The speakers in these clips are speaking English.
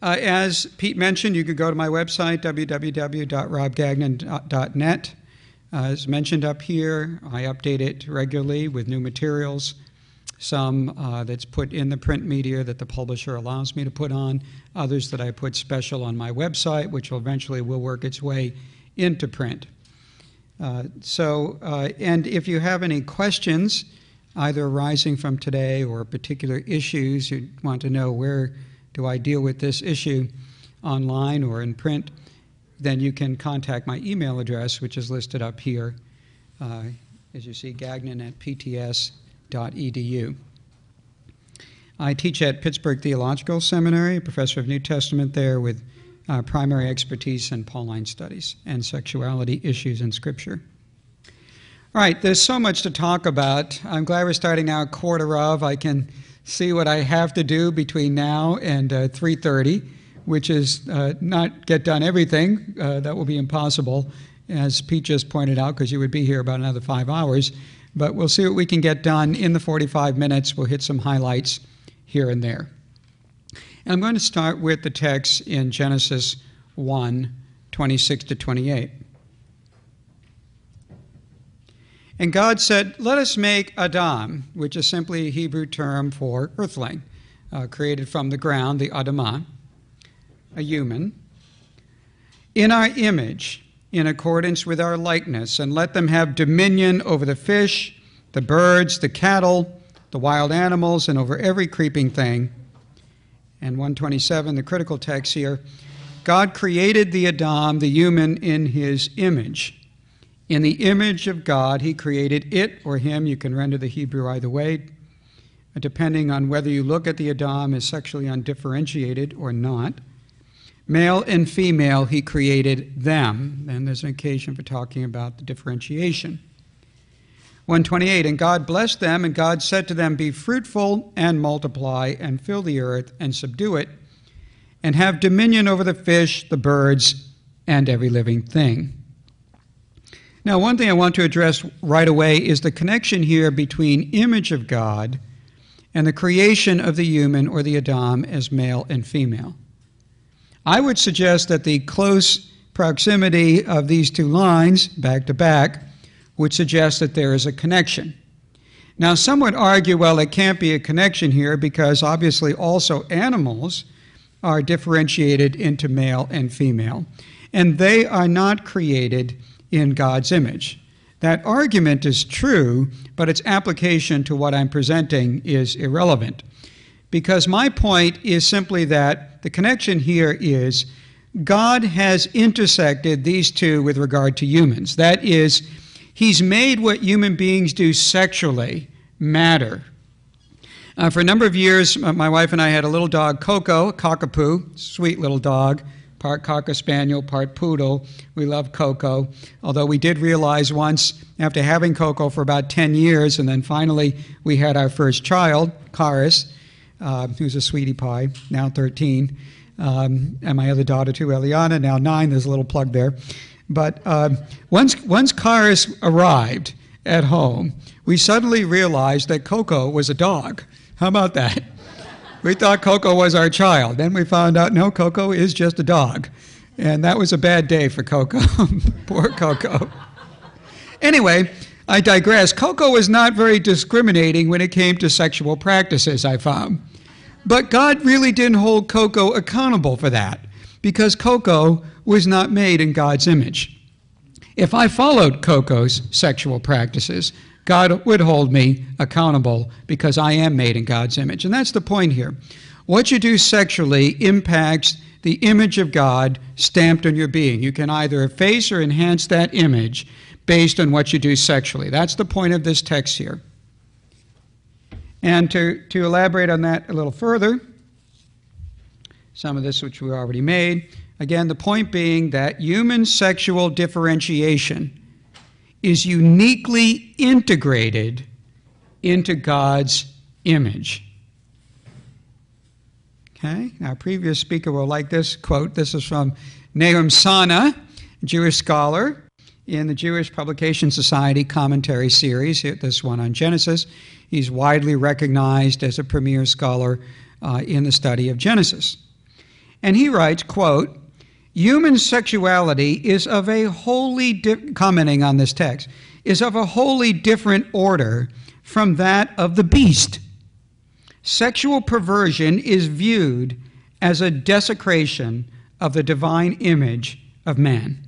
Uh, as Pete mentioned, you could go to my website, www.robgagnon.net. Uh, as mentioned up here, I update it regularly with new materials, some uh, that's put in the print media that the publisher allows me to put on, others that I put special on my website, which will eventually will work its way into print. Uh, so, uh, and if you have any questions, either arising from today or particular issues you want to know where do I deal with this issue online or in print, then you can contact my email address, which is listed up here. Uh, as you see, gagnon at pts.edu. I teach at Pittsburgh Theological Seminary, professor of New Testament there with uh, primary expertise in Pauline studies and sexuality issues in Scripture. All right, there's so much to talk about. I'm glad we're starting now quarter of. I can see what I have to do between now and uh, 3:30, which is uh, not get done everything. Uh, that will be impossible, as Pete just pointed out, because you would be here about another five hours. But we'll see what we can get done in the 45 minutes. We'll hit some highlights here and there. And I'm going to start with the text in Genesis 1, 26 to 28. And God said, Let us make Adam, which is simply a Hebrew term for earthling, uh, created from the ground, the Adamah, a human, in our image, in accordance with our likeness, and let them have dominion over the fish, the birds, the cattle, the wild animals, and over every creeping thing. And 127, the critical text here God created the Adam, the human, in his image. In the image of God, he created it or him. You can render the Hebrew either way, depending on whether you look at the Adam as sexually undifferentiated or not. Male and female, he created them. And there's an occasion for talking about the differentiation. 128 And God blessed them, and God said to them, Be fruitful and multiply, and fill the earth and subdue it, and have dominion over the fish, the birds, and every living thing. Now, one thing I want to address right away is the connection here between image of God and the creation of the human or the Adam as male and female. I would suggest that the close proximity of these two lines, back to back, would suggest that there is a connection. Now, some would argue, well, it can't be a connection here because obviously also animals are differentiated into male and female, and they are not created in God's image. That argument is true, but its application to what I'm presenting is irrelevant. Because my point is simply that the connection here is God has intersected these two with regard to humans. That is, He's made what human beings do sexually matter. Uh, for a number of years, my wife and I had a little dog, Coco, a cockapoo, sweet little dog part Cocker Spaniel, part Poodle. We love Coco. Although we did realize once, after having Coco for about 10 years, and then finally we had our first child, Karis, uh, who's a sweetie pie, now 13, um, and my other daughter too, Eliana, now nine. There's a little plug there. But uh, once, once Karis arrived at home, we suddenly realized that Coco was a dog. How about that? We thought Coco was our child. Then we found out no, Coco is just a dog. And that was a bad day for Coco. Poor Coco. Anyway, I digress. Coco was not very discriminating when it came to sexual practices, I found. But God really didn't hold Coco accountable for that because Coco was not made in God's image. If I followed Coco's sexual practices, God would hold me accountable because I am made in God's image. And that's the point here. What you do sexually impacts the image of God stamped on your being. You can either efface or enhance that image based on what you do sexually. That's the point of this text here. And to, to elaborate on that a little further, some of this which we already made, again, the point being that human sexual differentiation is uniquely integrated into God's image. Okay, our previous speaker will like this quote. This is from Nahum Sarna, Jewish scholar in the Jewish Publication Society commentary series, this one on Genesis. He's widely recognized as a premier scholar uh, in the study of Genesis. And he writes, quote, Human sexuality is of a wholly, di- commenting on this text, is of a wholly different order from that of the beast. Sexual perversion is viewed as a desecration of the divine image of man.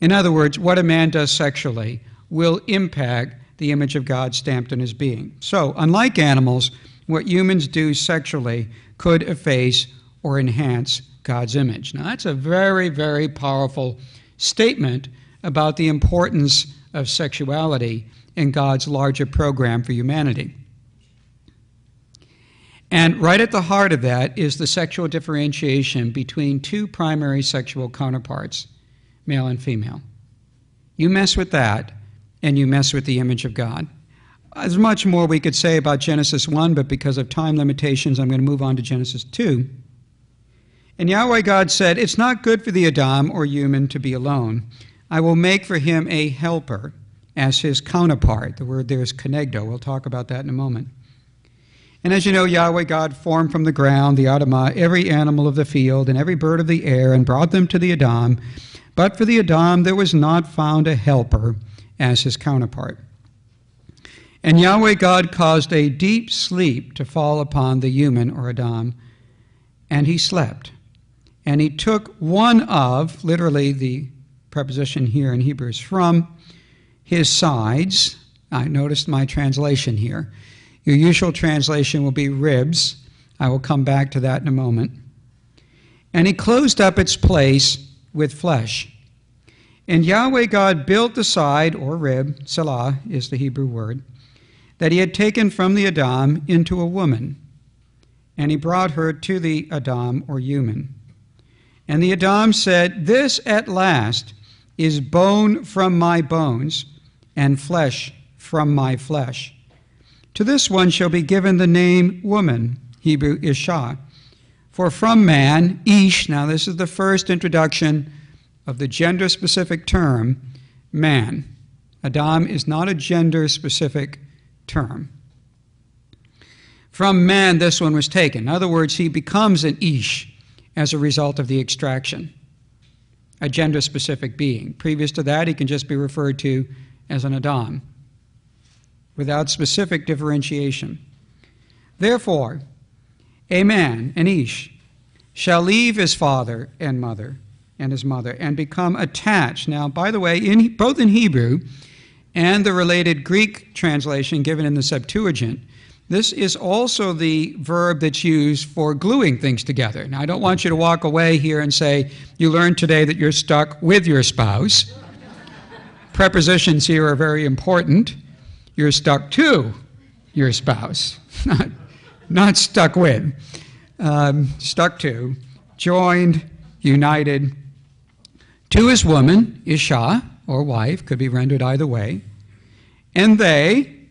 In other words, what a man does sexually will impact the image of God stamped in his being. So, unlike animals, what humans do sexually could efface or enhance God's image. Now, that's a very, very powerful statement about the importance of sexuality in God's larger program for humanity. And right at the heart of that is the sexual differentiation between two primary sexual counterparts, male and female. You mess with that, and you mess with the image of God. There's much more we could say about Genesis 1, but because of time limitations, I'm going to move on to Genesis 2. And Yahweh God said, It's not good for the Adam or human to be alone. I will make for him a helper as his counterpart. The word there is kenegdo. We'll talk about that in a moment. And as you know, Yahweh God formed from the ground the Adamah every animal of the field and every bird of the air and brought them to the Adam. But for the Adam there was not found a helper as his counterpart. And Yahweh God caused a deep sleep to fall upon the human or Adam, and he slept. And he took one of, literally the preposition here in Hebrew is from, his sides. I noticed my translation here. Your usual translation will be ribs. I will come back to that in a moment. And he closed up its place with flesh. And Yahweh God built the side, or rib, tsela is the Hebrew word, that he had taken from the Adam into a woman. And he brought her to the Adam, or human. And the Adam said, This at last is bone from my bones, and flesh from my flesh. To this one shall be given the name woman, Hebrew Ishah. For from man, Ish, now this is the first introduction of the gender specific term man. Adam is not a gender specific term. From man, this one was taken. In other words, he becomes an Ish as a result of the extraction, a gender specific being. Previous to that, he can just be referred to as an Adam without specific differentiation. Therefore, a man, an Ish, shall leave his father and mother and his mother and become attached. Now, by the way, in, both in Hebrew and the related Greek translation given in the Septuagint, this is also the verb that's used for gluing things together. Now, I don't want you to walk away here and say, you learned today that you're stuck with your spouse. Prepositions here are very important. You're stuck to your spouse, not, not stuck with. Um, stuck to, joined, united, to is woman, Isha, or wife, could be rendered either way, and they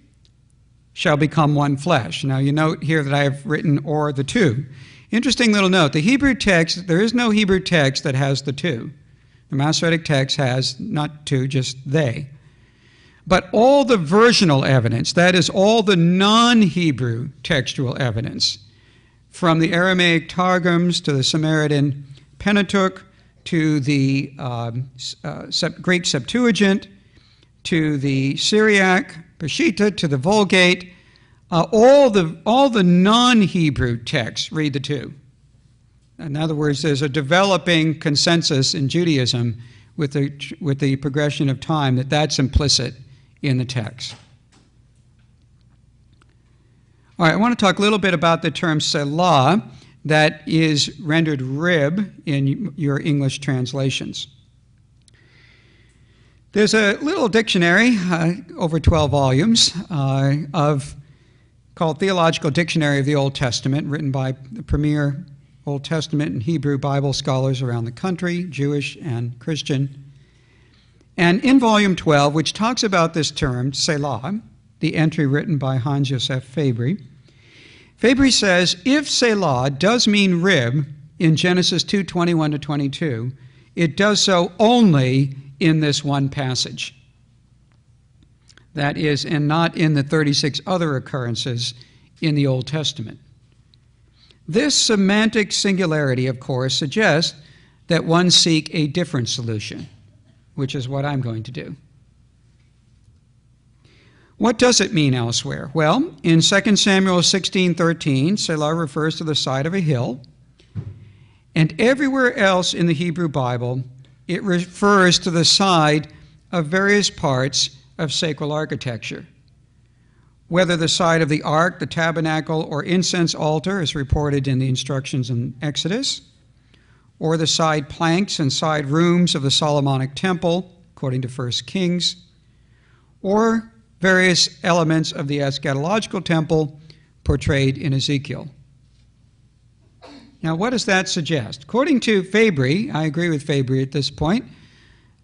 shall become one flesh. Now, you note here that I have written or the two. Interesting little note the Hebrew text, there is no Hebrew text that has the two. The Masoretic text has not two, just they. But all the versional evidence, that is, all the non Hebrew textual evidence, from the Aramaic Targums to the Samaritan Pentateuch to the um, uh, Greek Septuagint, to the Syriac, Peshitta, to the Vulgate, uh, all the, all the non Hebrew texts read the two. In other words, there's a developing consensus in Judaism with the, with the progression of time that that's implicit in the text. All right, I want to talk a little bit about the term tsela that is rendered rib in your English translations. There's a little dictionary, uh, over 12 volumes, uh, of called Theological Dictionary of the Old Testament, written by the premier Old Testament and Hebrew Bible scholars around the country, Jewish and Christian. And in volume 12, which talks about this term, tsela, the entry written by Hans Josef Fabry, Fabry says if tsela does mean rib in Genesis 2 21 to 22, it does so only in this one passage. That is, and not in the 36 other occurrences in the Old Testament. This semantic singularity, of course, suggests that one seek a different solution, which is what I'm going to do. What does it mean elsewhere? Well, in 2 Samuel 16:13, tsela refers to the side of a hill, and everywhere else in the Hebrew Bible, it refers to the side of various parts of sacral architecture. Whether the side of the ark, the tabernacle, or incense altar, as reported in the instructions in Exodus, or the side planks and side rooms of the Solomonic temple, according to 1 Kings, or various elements of the eschatological temple portrayed in Ezekiel. Now, what does that suggest? According to Fabry, I agree with Fabry at this point,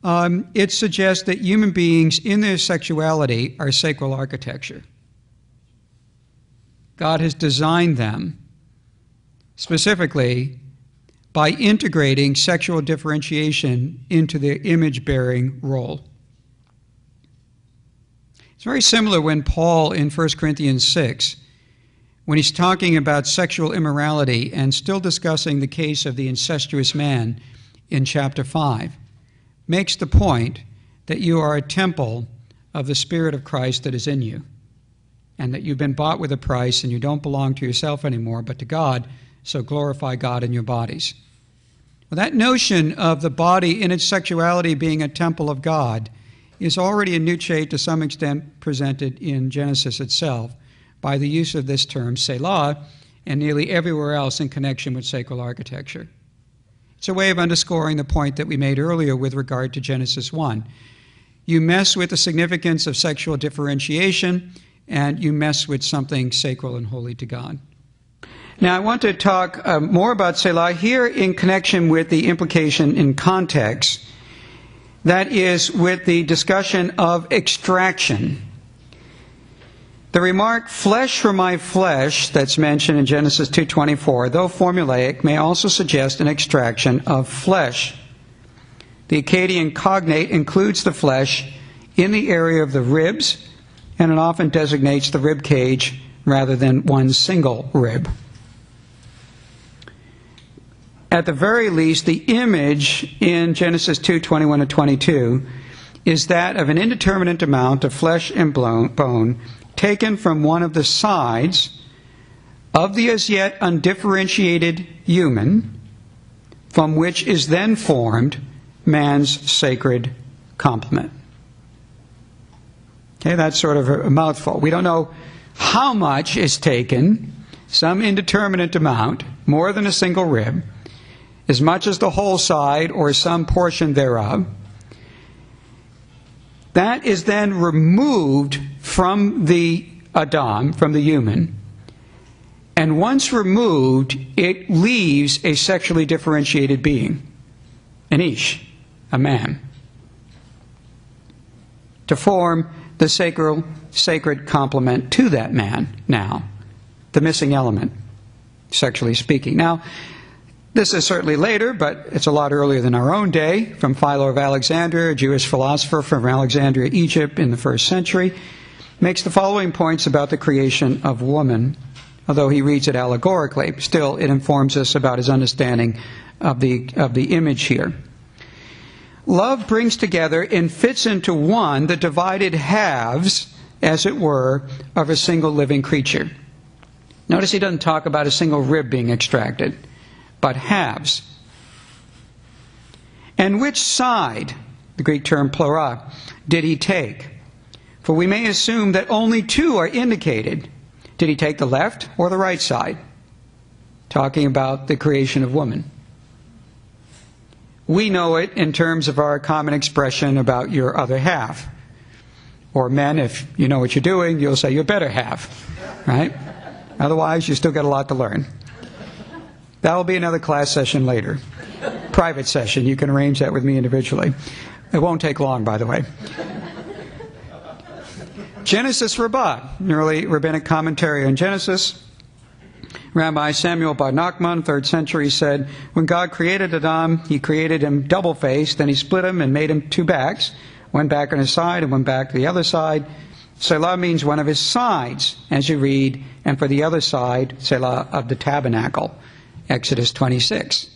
um, it suggests that human beings in their sexuality are sacral architecture. God has designed them specifically by integrating sexual differentiation into their image bearing role. It's very similar when Paul in 1 Corinthians 6, when he's talking about sexual immorality and still discussing the case of the incestuous man in chapter 5, makes the point that you are a temple of the Spirit of Christ that is in you, and that you've been bought with a price and you don't belong to yourself anymore, but to God, so glorify God in your bodies. Well, that notion of the body in its sexuality being a temple of God is already in Nuce to some extent presented in Genesis itself by the use of this term, tsela, and nearly everywhere else in connection with sacral architecture. It's a way of underscoring the point that we made earlier with regard to Genesis 1. You mess with the significance of sexual differentiation, and you mess with something sacral and holy to God. Now, I want to talk uh, more about tsela here in connection with the implication in context that is, with the discussion of extraction. The remark flesh for my flesh that's mentioned in Genesis 2:24, though formulaic, may also suggest an extraction of flesh. The Akkadian cognate includes the flesh in the area of the ribs, and it often designates the rib cage rather than one single rib. At the very least, the image in Genesis 2:21 to 22 is that of an indeterminate amount of flesh and bone taken from one of the sides of the as yet undifferentiated human, from which is then formed man's sacred complement. Okay, that's sort of a mouthful. We don't know how much is taken, some indeterminate amount, more than a single rib, as much as the whole side or some portion thereof. That is then removed from the Adam, from the human, and once removed, it leaves a sexually differentiated being, an ish, a man, to form the sacred, sacred complement to that man now, the missing element, sexually speaking. Now, this is certainly later, but it's a lot earlier than our own day, from Philo of Alexandria, a Jewish philosopher from Alexandria, Egypt, in the first century makes the following points about the creation of woman. Although he reads it allegorically, still it informs us about his understanding of the, of the image here. Love brings together and fits into one the divided halves, as it were, of a single living creature. Notice he doesn't talk about a single rib being extracted, but halves. And which side, the Greek term pleura, did he take? For we may assume that only two are indicated. Did he take the left or the right side? Talking about the creation of woman. We know it in terms of our common expression about your other half. Or men, if you know what you're doing, you'll say your better half, right? Otherwise, you still got a lot to learn. That'll be another class session later. Private session. You can arrange that with me individually. It won't take long, by the way. Genesis Rabbah, an early rabbinic commentary on Genesis. Rabbi Samuel bar Nachman, third century, said, When God created Adam, he created him double faced, then he split him and made him two backs, one back on his side and one back to the other side. tsela means one of his sides, as you read, and for the other side, tsela of the tabernacle, Exodus 26.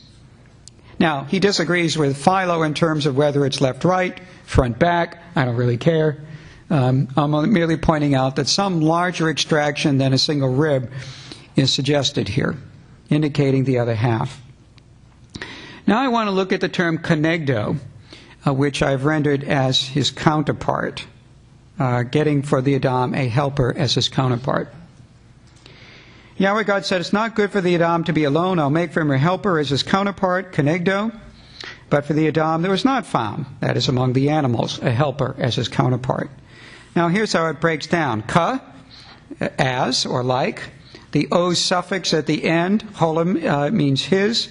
Now, he disagrees with Philo in terms of whether it's left right, front back. I don't really care. Um, I'm merely pointing out that some larger extraction than a single rib is suggested here, indicating the other half. Now I want to look at the term kenegdo, uh, which I've rendered as his counterpart, uh, getting for the Adam a helper as his counterpart. Yahweh God said, It's not good for the Adam to be alone. I'll make for him a helper as his counterpart, kenegdo. But for the Adam, there was not found, that is among the animals, a helper as his counterpart. Now here's how it breaks down. Ka, as or like. The O suffix at the end, holem, uh, means his.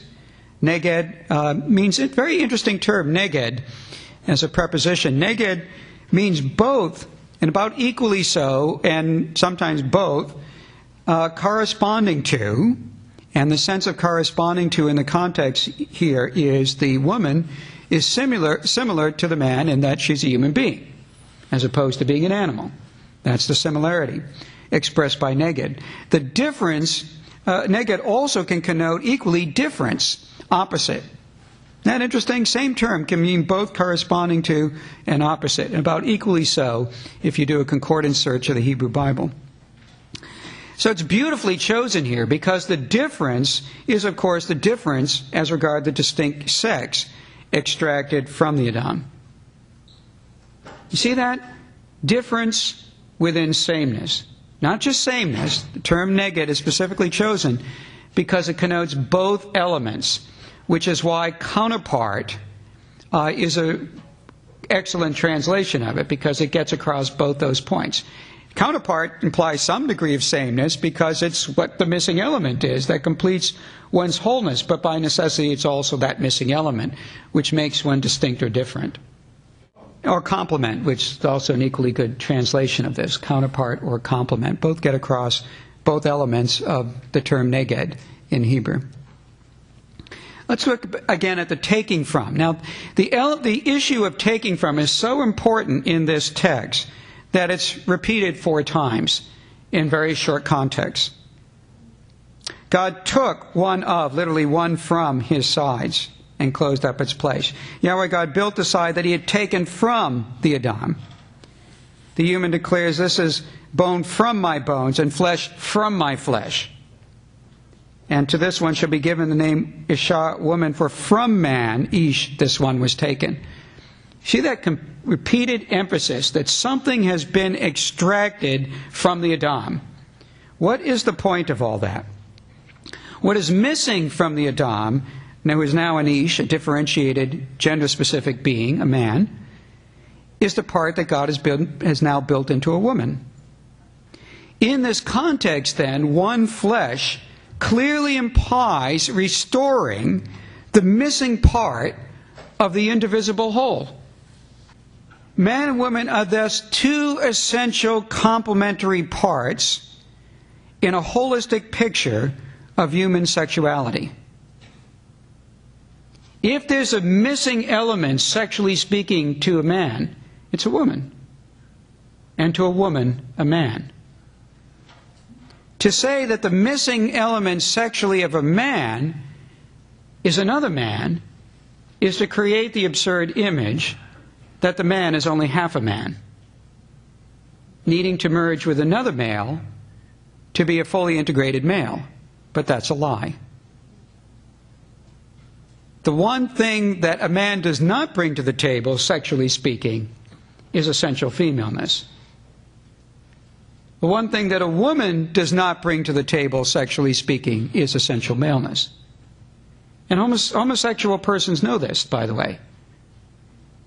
Neged uh, means a very interesting term, neged, as a preposition. Neged means both, and about equally so, and sometimes both, uh, corresponding to, and the sense of corresponding to in the context here is the woman is similar, similar to the man in that she's a human being, as opposed to being an animal. That's the similarity expressed by neged. The difference, uh, neged also can connote equally difference opposite. Isn't that interesting? Same term can mean both corresponding to and opposite, and about equally so if you do a concordance search of the Hebrew Bible. So it's beautifully chosen here because the difference is, of course, the difference as regard the distinct sex extracted from the Adam. You see that? Difference within sameness. Not just sameness. The term neged is specifically chosen because it connotes both elements which is why counterpart uh, is an excellent translation of it because it gets across both those points. Counterpart implies some degree of sameness because it's what the missing element is that completes one's wholeness, but by necessity it's also that missing element which makes one distinct or different. Or complement, which is also an equally good translation of this, counterpart or complement. Both get across both elements of the term neged in Hebrew. Let's look again at the taking from. Now, the, the issue of taking from is so important in this text that it's repeated four times in very short contexts. God took one of, literally one from his sides, and closed up its place. Yahweh God built the side that he had taken from the Adam. The human declares, This is bone from my bones and flesh from my flesh. And to this one shall be given the name Isha, woman, for from man, Ish, this one was taken. See that com- repeated emphasis that something has been extracted from the Adam. What is the point of all that? What is missing from the Adam, who is now an Ish, a differentiated gender specific being, a man, is the part that God has, built, has now built into a woman. In this context, then, one flesh clearly implies restoring the missing part of the indivisible whole. Man and woman are thus two essential complementary parts in a holistic picture of human sexuality. If there's a missing element, sexually speaking, to a man, it's a woman. And to a woman, a man. To say that the missing element sexually of a man is another man is to create the absurd image that the man is only half a man, needing to merge with another male to be a fully integrated male. But that's a lie. The one thing that a man does not bring to the table, sexually speaking, is essential femaleness. The one thing that a woman does not bring to the table, sexually speaking, is essential maleness. And homosexual persons know this, by the way.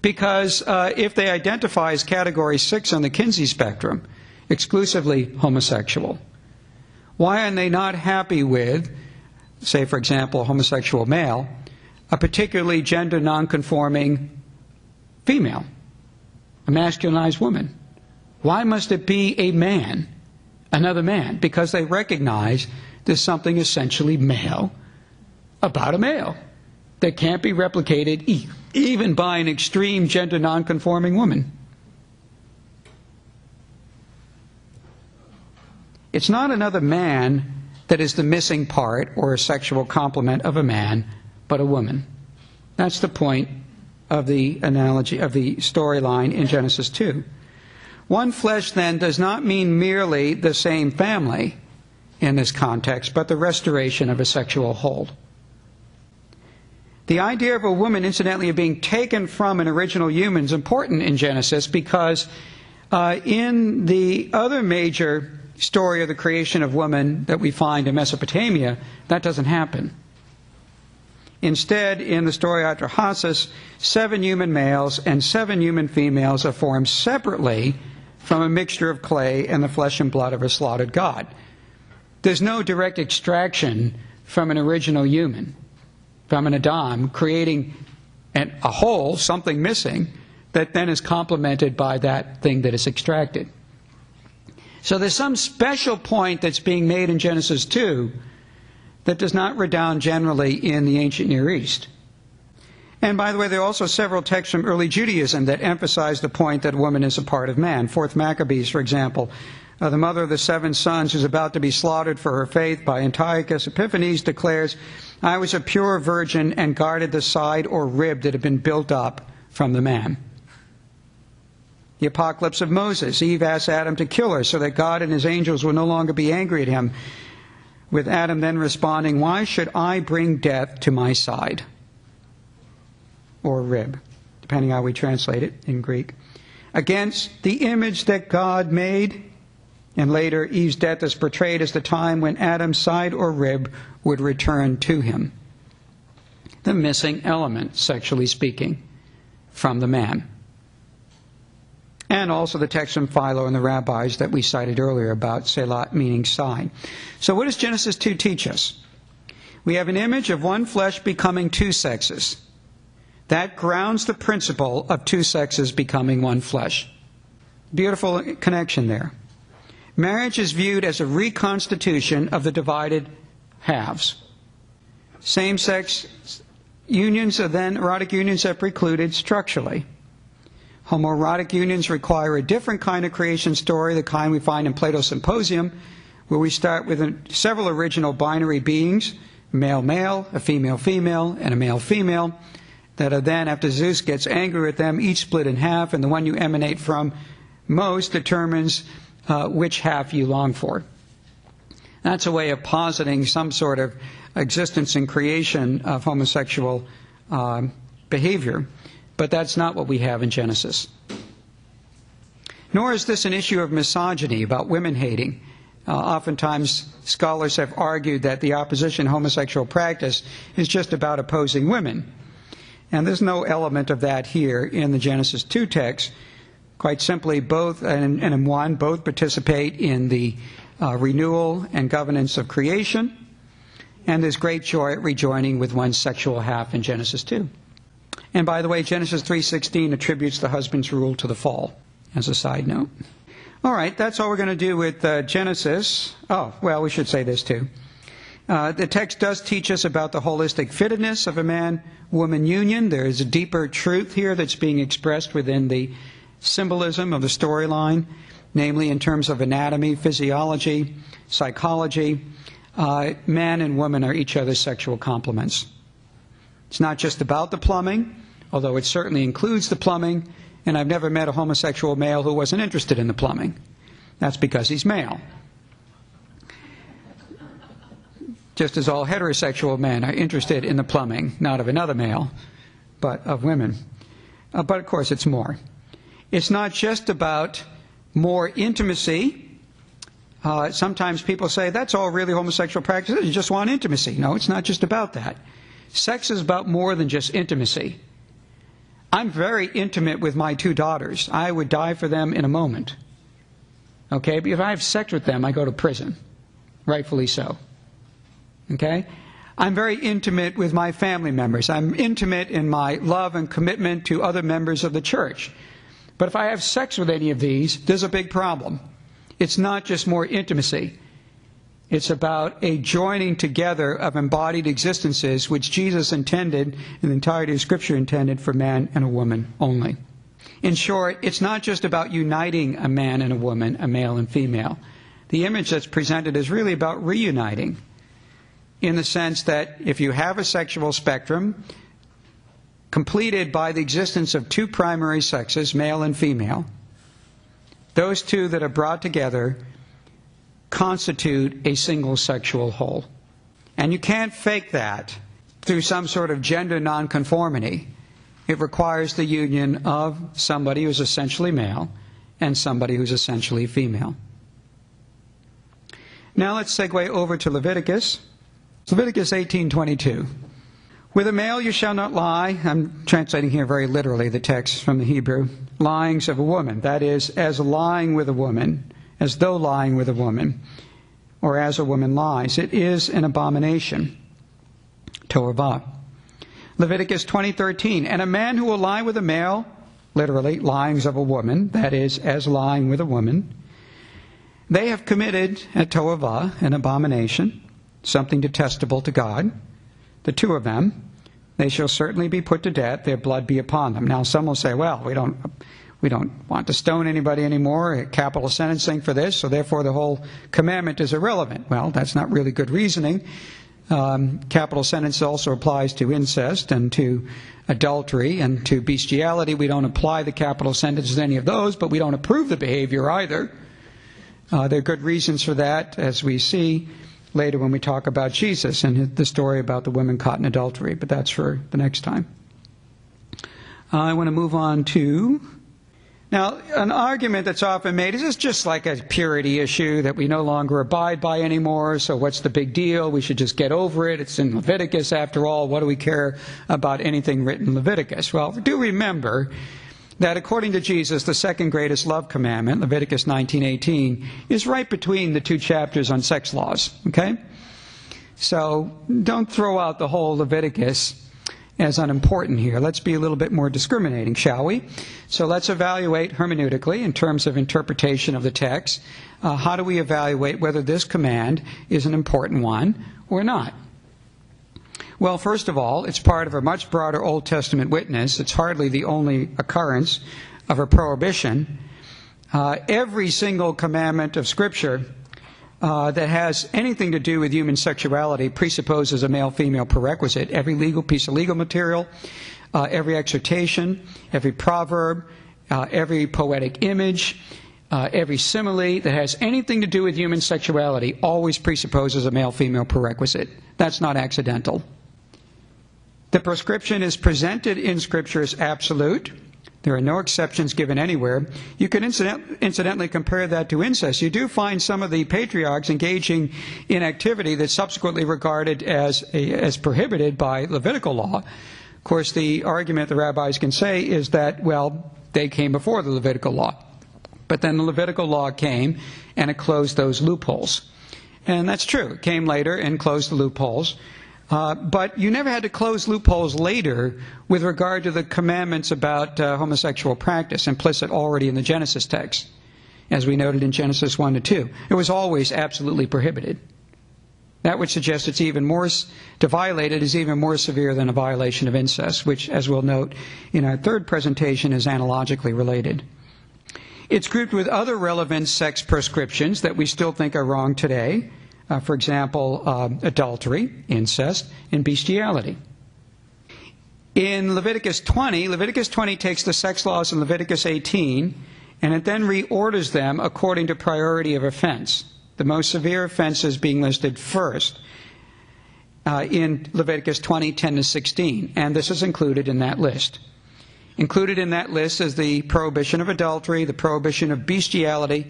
Because uh, if they identify as category six on the Kinsey spectrum, exclusively homosexual, why are they not happy with, say, for example, a homosexual male, a particularly gender nonconforming female, a masculinized woman? Why must it be a man, another man? Because they recognize there's something essentially male about a male that can't be replicated even by an extreme gender nonconforming woman. It's not another man that is the missing part or a sexual complement of a man, but a woman. That's the point of the analogy of the storyline in Genesis 2. One flesh then does not mean merely the same family in this context, but the restoration of a sexual hold. The idea of a woman, incidentally, of being taken from an original human is important in Genesis because uh, in the other major story of the creation of woman that we find in Mesopotamia, that doesn't happen. Instead, in the story Atrahasis, seven human males and seven human females are formed separately from a mixture of clay and the flesh and blood of a slaughtered god. There's no direct extraction from an original human, from an Adam, creating an, a whole, something missing, that then is complemented by that thing that is extracted. So there's some special point that's being made in Genesis 2 that does not redound generally in the ancient Near East. And by the way, there are also several texts from early Judaism that emphasize the point that woman is a part of man. Fourth Maccabees, for example, uh, the mother of the seven sons who's about to be slaughtered for her faith by Antiochus Epiphanes declares, I was a pure virgin and guarded the side or rib that had been built up from the man the apocalypse of Moses. Eve asked Adam to kill her so that God and his angels would no longer be angry at him. With Adam then responding, Why should I bring death to my side? Or rib, depending on how we translate it in Greek. Against the image that God made. And later, Eve's death is portrayed as the time when Adam's side or rib would return to him. The missing element, sexually speaking, from the man and also the text from Philo and the rabbis that we cited earlier about tsela meaning sign. So, what does Genesis 2 teach us? We have an image of one flesh becoming two sexes. That grounds the principle of two sexes becoming one flesh. Beautiful connection there. Marriage is viewed as a reconstitution of the divided halves. Same sex unions are then erotic unions are precluded structurally. Homoerotic unions require a different kind of creation story, the kind we find in Plato's Symposium, where we start with several original binary beings, male male, a female female, and a male female, that are then, after Zeus gets angry at them, each split in half, and the one you emanate from most determines uh, which half you long for. That's a way of positing some sort of existence and creation of homosexual uh, behavior. But that's not what we have in Genesis. Nor is this an issue of misogyny, about women hating. Uh, oftentimes, scholars have argued that the opposition homosexual practice is just about opposing women. And there's no element of that here in the Genesis 2 text. Quite simply, both, and, and in one, both participate in the uh, renewal and governance of creation. And there's great joy at rejoining with one's sexual half in Genesis 2. And by the way, Genesis 3:16 attributes the husband's rule to the fall as a side note. All right, that's all we're going to do with uh, Genesis. Oh, well, we should say this too. Uh, the text does teach us about the holistic fittedness of a man woman union. There is a deeper truth here that's being expressed within the symbolism of the storyline, namely in terms of anatomy, physiology, psychology. Uh, man and woman are each other's sexual complements. It's not just about the plumbing, although it certainly includes the plumbing, and I've never met a homosexual male who wasn't interested in the plumbing. That's because he's male. Just as all heterosexual men are interested in the plumbing, not of another male, but of women. Uh, but of course, it's more. It's not just about more intimacy. Uh, sometimes people say that's all really homosexual practice. You just want intimacy. No, it's not just about that. Sex is about more than just intimacy. I'm very intimate with my two daughters. I would die for them in a moment. Okay? But if I have sex with them, I go to prison. Rightfully so. Okay? I'm very intimate with my family members. I'm intimate in my love and commitment to other members of the church. But if I have sex with any of these, there's a big problem. It's not just more intimacy. It's about a joining together of embodied existences which Jesus intended, and the entirety of Scripture intended for man and a woman only. In short, it's not just about uniting a man and a woman, a male and female. the image that's presented is really about reuniting in the sense that if you have a sexual spectrum completed by the existence of two primary sexes, male and female, those two that are brought together constitute a single sexual whole. And you can't fake that through some sort of gender nonconformity. It requires the union of somebody who's essentially male and somebody who's essentially female. Now let's segue over to Leviticus. Leviticus 18:22. With a male you shall not lie. I'm translating here very literally the text from the Hebrew. Lyings of a woman, that is, as lying with a woman, as though lying with a woman, or as a woman lies. It is an abomination. Toavah. Leviticus 20:13. And a man who will lie with a male, literally lyings of a woman, that is, as lying with a woman, they have committed a toavah, an abomination, something detestable to God. The two of them, they shall certainly be put to death, their blood be upon them. Now some will say, well, we don't we don't want to stone anybody anymore, capital sentencing for this, so therefore the whole commandment is irrelevant. Well, that's not really good reasoning. Um, capital sentence also applies to incest and to adultery and to bestiality. We don't apply the capital sentence to any of those, but we don't approve the behavior either. Uh, there are good reasons for that, as we see later when we talk about Jesus and the story about the women caught in adultery, but that's for the next time. I want to move on to. Now, an argument that's often made is it's just like a purity issue that we no longer abide by anymore, so what's the big deal? We should just get over it. It's in Leviticus after all. What do we care about anything written in Leviticus? Well, do remember that according to Jesus, the second greatest love commandment, Leviticus 19:18, is right between the two chapters on sex laws, okay? So, don't throw out the whole Leviticus as unimportant here. Let's be a little bit more discriminating, shall we? So let's evaluate hermeneutically in terms of interpretation of the text. Uh, how do we evaluate whether this command is an important one or not? Well, first of all, it's part of a much broader Old Testament witness. It's hardly the only occurrence of a prohibition. Uh, every single commandment of Scripture uh, that has anything to do with human sexuality presupposes a male female prerequisite. Every legal piece of legal material, uh, every exhortation, every proverb, uh, every poetic image, uh, every simile that has anything to do with human sexuality always presupposes a male female prerequisite. That's not accidental. The prescription is presented in Scripture as absolute. There are no exceptions given anywhere. You can incident- incidentally compare that to incest. You do find some of the patriarchs engaging in activity that's subsequently regarded as, a, as prohibited by Levitical law. Of course, the argument the rabbis can say is that, well, they came before the Levitical law. But then the Levitical law came and it closed those loopholes. And that's true. It came later and closed the loopholes. Uh, but you never had to close loopholes later with regard to the commandments about uh, homosexual practice implicit already in the Genesis text, as we noted in Genesis 1 to 2. It was always absolutely prohibited. That would suggest it's even more, to violate it is even more severe than a violation of incest, which, as we'll note in our third presentation, is analogically related. It's grouped with other relevant sex prescriptions that we still think are wrong today uh, for example, uh, adultery, incest, and bestiality. In Leviticus 20, Leviticus 20 takes the sex laws in Leviticus 18 and it then reorders them according to priority of offense, the most severe offenses being listed first uh, in Leviticus 20, 10 to 16, and this is included in that list. Included in that list is the prohibition of adultery, the prohibition of bestiality,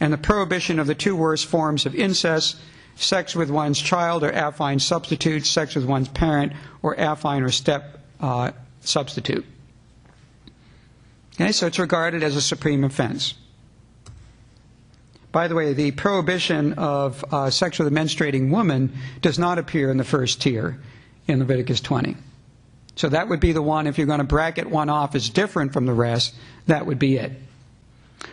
and the prohibition of the two worst forms of incest, sex with one's child or affine substitute, sex with one's parent or affine or step uh, substitute. Okay, so it's regarded as a supreme offense. By the way, the prohibition of uh, sex with a menstruating woman does not appear in the first tier in Leviticus 20. So that would be the one, if you're going to bracket one off as different from the rest, that would be it.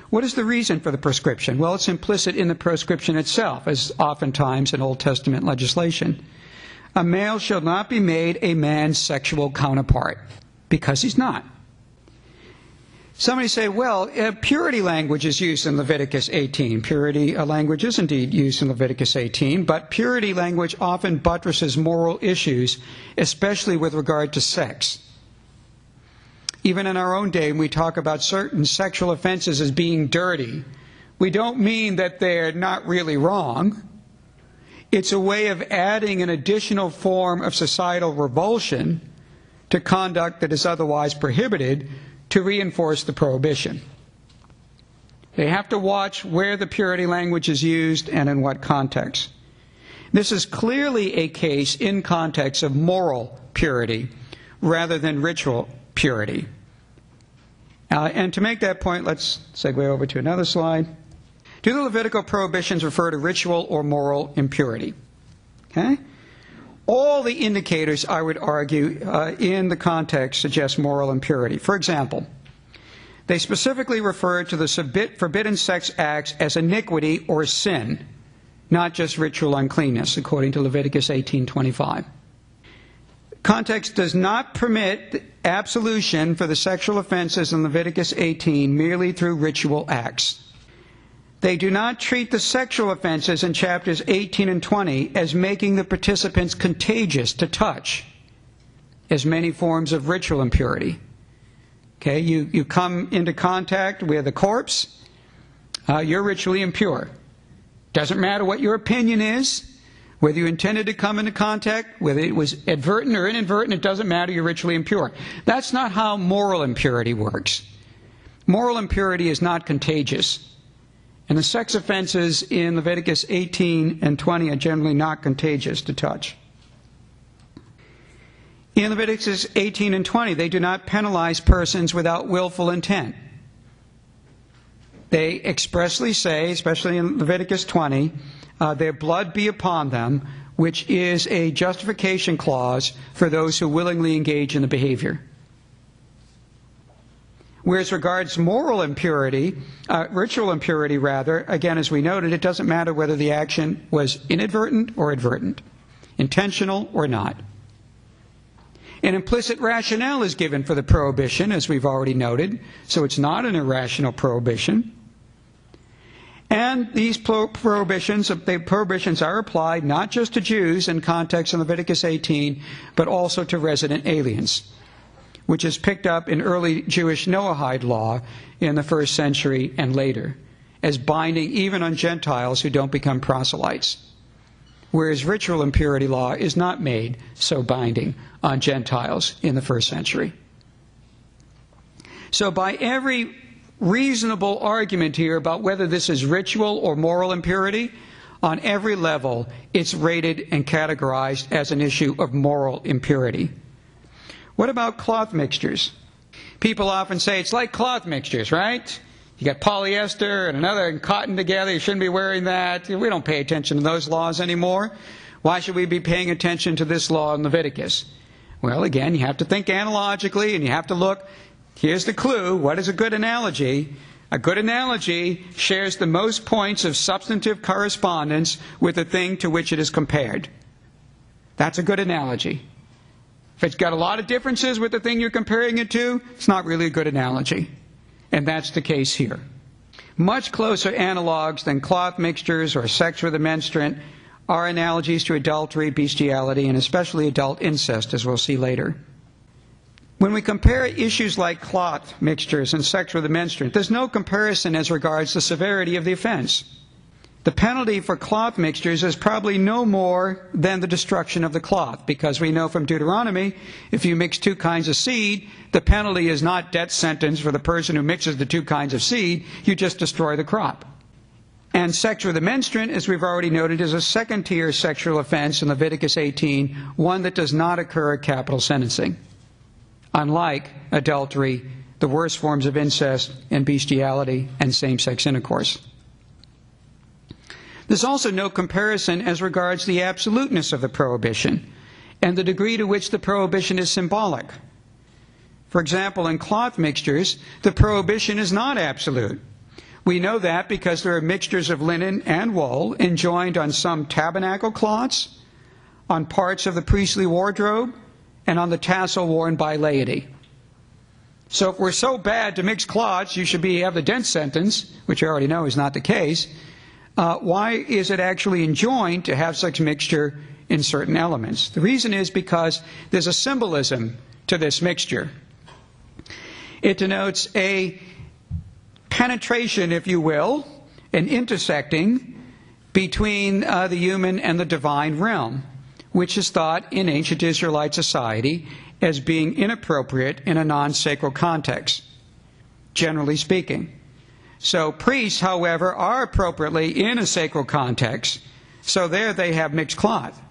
What is the reason for the prescription? Well, it's implicit in the prescription itself, as oftentimes in Old Testament legislation. A male shall not be made a man's sexual counterpart, because he's not. Somebody say, well, uh, purity language is used in Leviticus 18. Purity uh, language is indeed used in Leviticus 18, but purity language often buttresses moral issues, especially with regard to sex. Even in our own day, when we talk about certain sexual offenses as being dirty, we don't mean that they're not really wrong. It's a way of adding an additional form of societal revulsion to conduct that is otherwise prohibited to reinforce the prohibition. They have to watch where the purity language is used and in what context. This is clearly a case in context of moral purity rather than ritual purity. Uh, and to make that point, let's segue over to another slide. Do the Levitical prohibitions refer to ritual or moral impurity? Okay? all the indicators, I would argue, uh, in the context suggest moral impurity. For example, they specifically refer to the forbidden sex acts as iniquity or sin, not just ritual uncleanness, according to Leviticus 18:25. Context does not permit absolution for the sexual offenses in Leviticus 18 merely through ritual acts. They do not treat the sexual offenses in chapters 18 and 20 as making the participants contagious to touch, as many forms of ritual impurity. Okay, you, you come into contact with a corpse, uh, you're ritually impure. Doesn't matter what your opinion is, whether you intended to come into contact, whether it was advertent or inadvertent, it doesn't matter, you're ritually impure. That's not how moral impurity works. Moral impurity is not contagious. And the sex offenses in Leviticus 18 and 20 are generally not contagious to touch. In Leviticus 18 and 20, they do not penalize persons without willful intent. They expressly say, especially in Leviticus 20, uh, their blood be upon them, which is a justification clause for those who willingly engage in the behavior. Whereas regards moral impurity, uh, ritual impurity rather, again, as we noted, it doesn't matter whether the action was inadvertent or advertent, intentional or not. An implicit rationale is given for the prohibition, as we've already noted, so it's not an irrational prohibition. And these prohibitions, the prohibitions are applied not just to Jews in context in Leviticus 18, but also to resident aliens which is picked up in early Jewish Noahide law in the first century and later, as binding even on Gentiles who don't become proselytes. Whereas ritual impurity law is not made so binding on Gentiles in the first century. So, by every reasonable argument here about whether this is ritual or moral impurity, on every level, it's rated and categorized as an issue of moral impurity. What about cloth mixtures? People often say it's like cloth mixtures, right? You got polyester and another and cotton together. You shouldn't be wearing that. We don't pay attention to those laws anymore. Why should we be paying attention to this law in Leviticus? Well, again, you have to think analogically and you have to look. Here's the clue. What is a good analogy? A good analogy shares the most points of substantive correspondence with the thing to which it is compared. That's a good analogy. If it's got a lot of differences with the thing you're comparing it to, it's not really a good analogy. And that's the case here. Much closer analogs than cloth mixtures or sex with a menstruant are analogies to adultery, bestiality, and especially adult incest, as we'll see later. When we compare issues like cloth mixtures and sex with a menstruant, there's no comparison as regards the severity of the offense. The penalty for cloth mixtures is probably no more than the destruction of the cloth, because we know from Deuteronomy, if you mix two kinds of seed, the penalty is not death sentence for the person who mixes the two kinds of seed, you just destroy the crop. And sex with a menstruant, as we've already noted, is a second tier sexual offense in Leviticus 18, one that does not occur at capital sentencing. Unlike adultery, the worst forms of incest and bestiality and same sex intercourse. There's also no comparison as regards the absoluteness of the prohibition and the degree to which the prohibition is symbolic. For example, in cloth mixtures, the prohibition is not absolute. We know that because there are mixtures of linen and wool enjoined on some tabernacle cloths, on parts of the priestly wardrobe, and on the tassel worn by laity. So if we're so bad to mix cloths, you should be have the dense sentence, which I already know is not the case. Uh, why is it actually enjoined to have such mixture in certain elements? The reason is because there's a symbolism to this mixture. It denotes a penetration, if you will, an intersecting between uh, the human and the divine realm, which is thought in ancient Israelite society as being inappropriate in a non sacred context, generally speaking. So, priests, however, are appropriately in a sacred context, so there they have mixed cloth.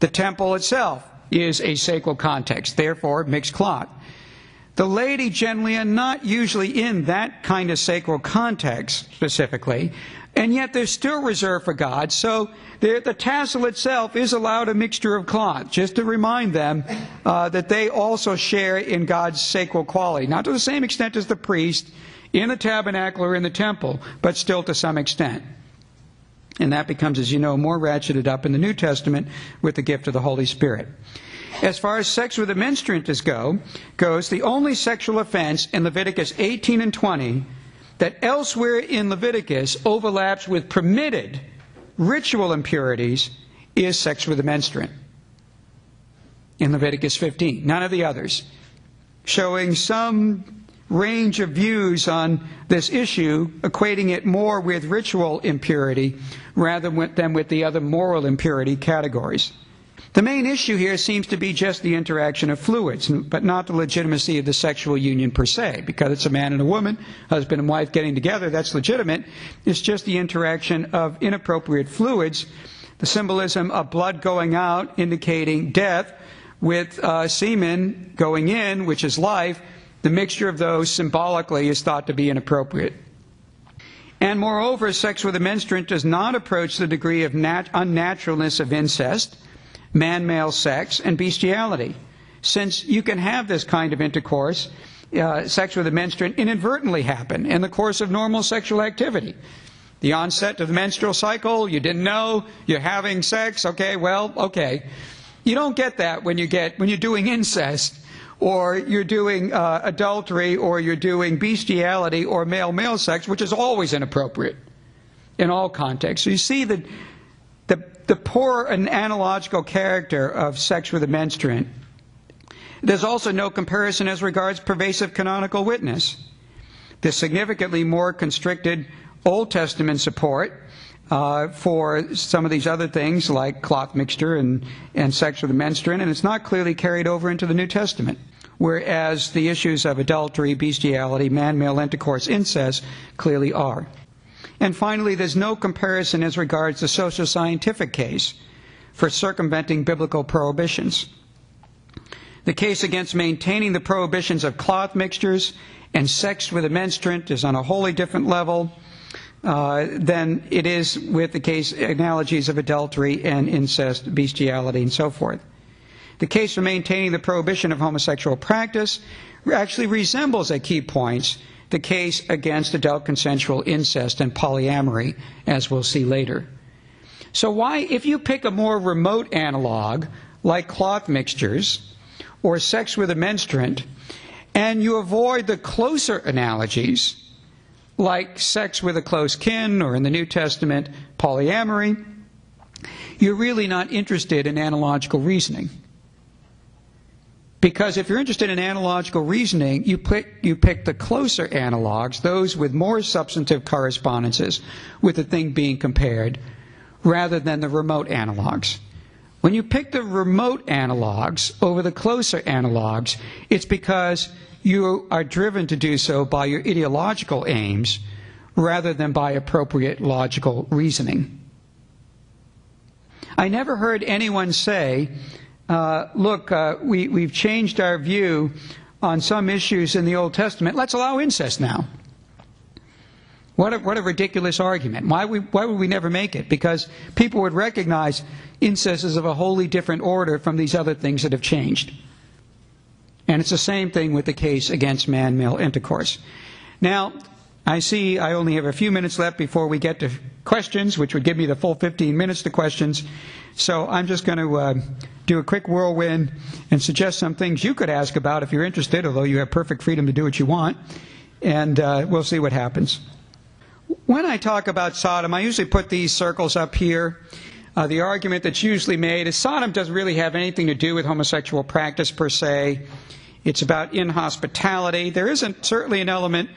The temple itself is a sacred context, therefore, mixed cloth. The laity generally are not usually in that kind of sacred context specifically, and yet they're still reserved for God. So the tassel itself is allowed a mixture of cloth, just to remind them uh, that they also share in God's sacred quality. Not to the same extent as the priest in the tabernacle or in the temple, but still to some extent. And that becomes, as you know, more ratcheted up in the New Testament with the gift of the Holy Spirit. As far as sex with a menstruant is go, goes, the only sexual offense in Leviticus 18 and 20 that elsewhere in Leviticus overlaps with permitted ritual impurities is sex with a menstruant. In Leviticus 15, none of the others. Showing some range of views on this issue, equating it more with ritual impurity rather than with the other moral impurity categories. The main issue here seems to be just the interaction of fluids, but not the legitimacy of the sexual union per se, because it's a man and a woman, husband and wife getting together, that's legitimate. It's just the interaction of inappropriate fluids, the symbolism of blood going out indicating death, with uh, semen going in, which is life. The mixture of those symbolically is thought to be inappropriate. And moreover, sex with a menstruant does not approach the degree of nat- unnaturalness of incest man male sex, and bestiality. Since you can have this kind of intercourse, uh, sex with a menstruant, inadvertently happen in the course of normal sexual activity. The onset of the menstrual cycle, you didn't know, you're having sex, okay, well, okay. You don't get that when you get when you're doing incest or you're doing uh, adultery or you're doing bestiality or male male sex, which is always inappropriate in all contexts. So you see that the, poor and analogical character of sex with a menstruant. There's also no comparison as regards pervasive canonical witness. The significantly more constricted Old Testament support uh, for some of these other things like cloth mixture and, and sex with a menstruant, and it's not clearly carried over into the New Testament. Whereas the issues of adultery, bestiality, man male intercourse, incest clearly are. And finally, there's no comparison as regards the social scientific case for circumventing biblical prohibitions. The case against maintaining the prohibitions of cloth mixtures and sex with a menstruant is on a wholly different level uh, than it is with the case analogies of adultery and incest, bestiality, and so forth. The case for maintaining the prohibition of homosexual practice actually resembles at key points the case against adult consensual incest and polyamory, as we'll see later. So, why, if you pick a more remote analog, like cloth mixtures or sex with a menstruant, and you avoid the closer analogies, like sex with a close kin or in the New Testament, polyamory, you're really not interested in analogical reasoning. Because if you're interested in analogical reasoning, you pick, you pick the closer analogs, those with more substantive correspondences with the thing being compared, rather than the remote analogs. When you pick the remote analogs over the closer analogs, it's because you are driven to do so by your ideological aims rather than by appropriate logical reasoning. I never heard anyone say uh, look, uh, we, we've changed our view on some issues in the Old Testament. Let's allow incest now. What a, what a ridiculous argument. Why, we, why would we never make it? Because people would recognize incest is of a wholly different order from these other things that have changed. And it's the same thing with the case against man male intercourse. Now, I see I only have a few minutes left before we get to questions, which would give me the full 15 minutes to questions. So I'm just going to uh, do a quick whirlwind and suggest some things you could ask about if you're interested, although you have perfect freedom to do what you want. And uh, we'll see what happens. When I talk about Sodom, I usually put these circles up here. Uh, the argument that's usually made is Sodom doesn't really have anything to do with homosexual practice per se. It's about inhospitality. There isn't certainly an element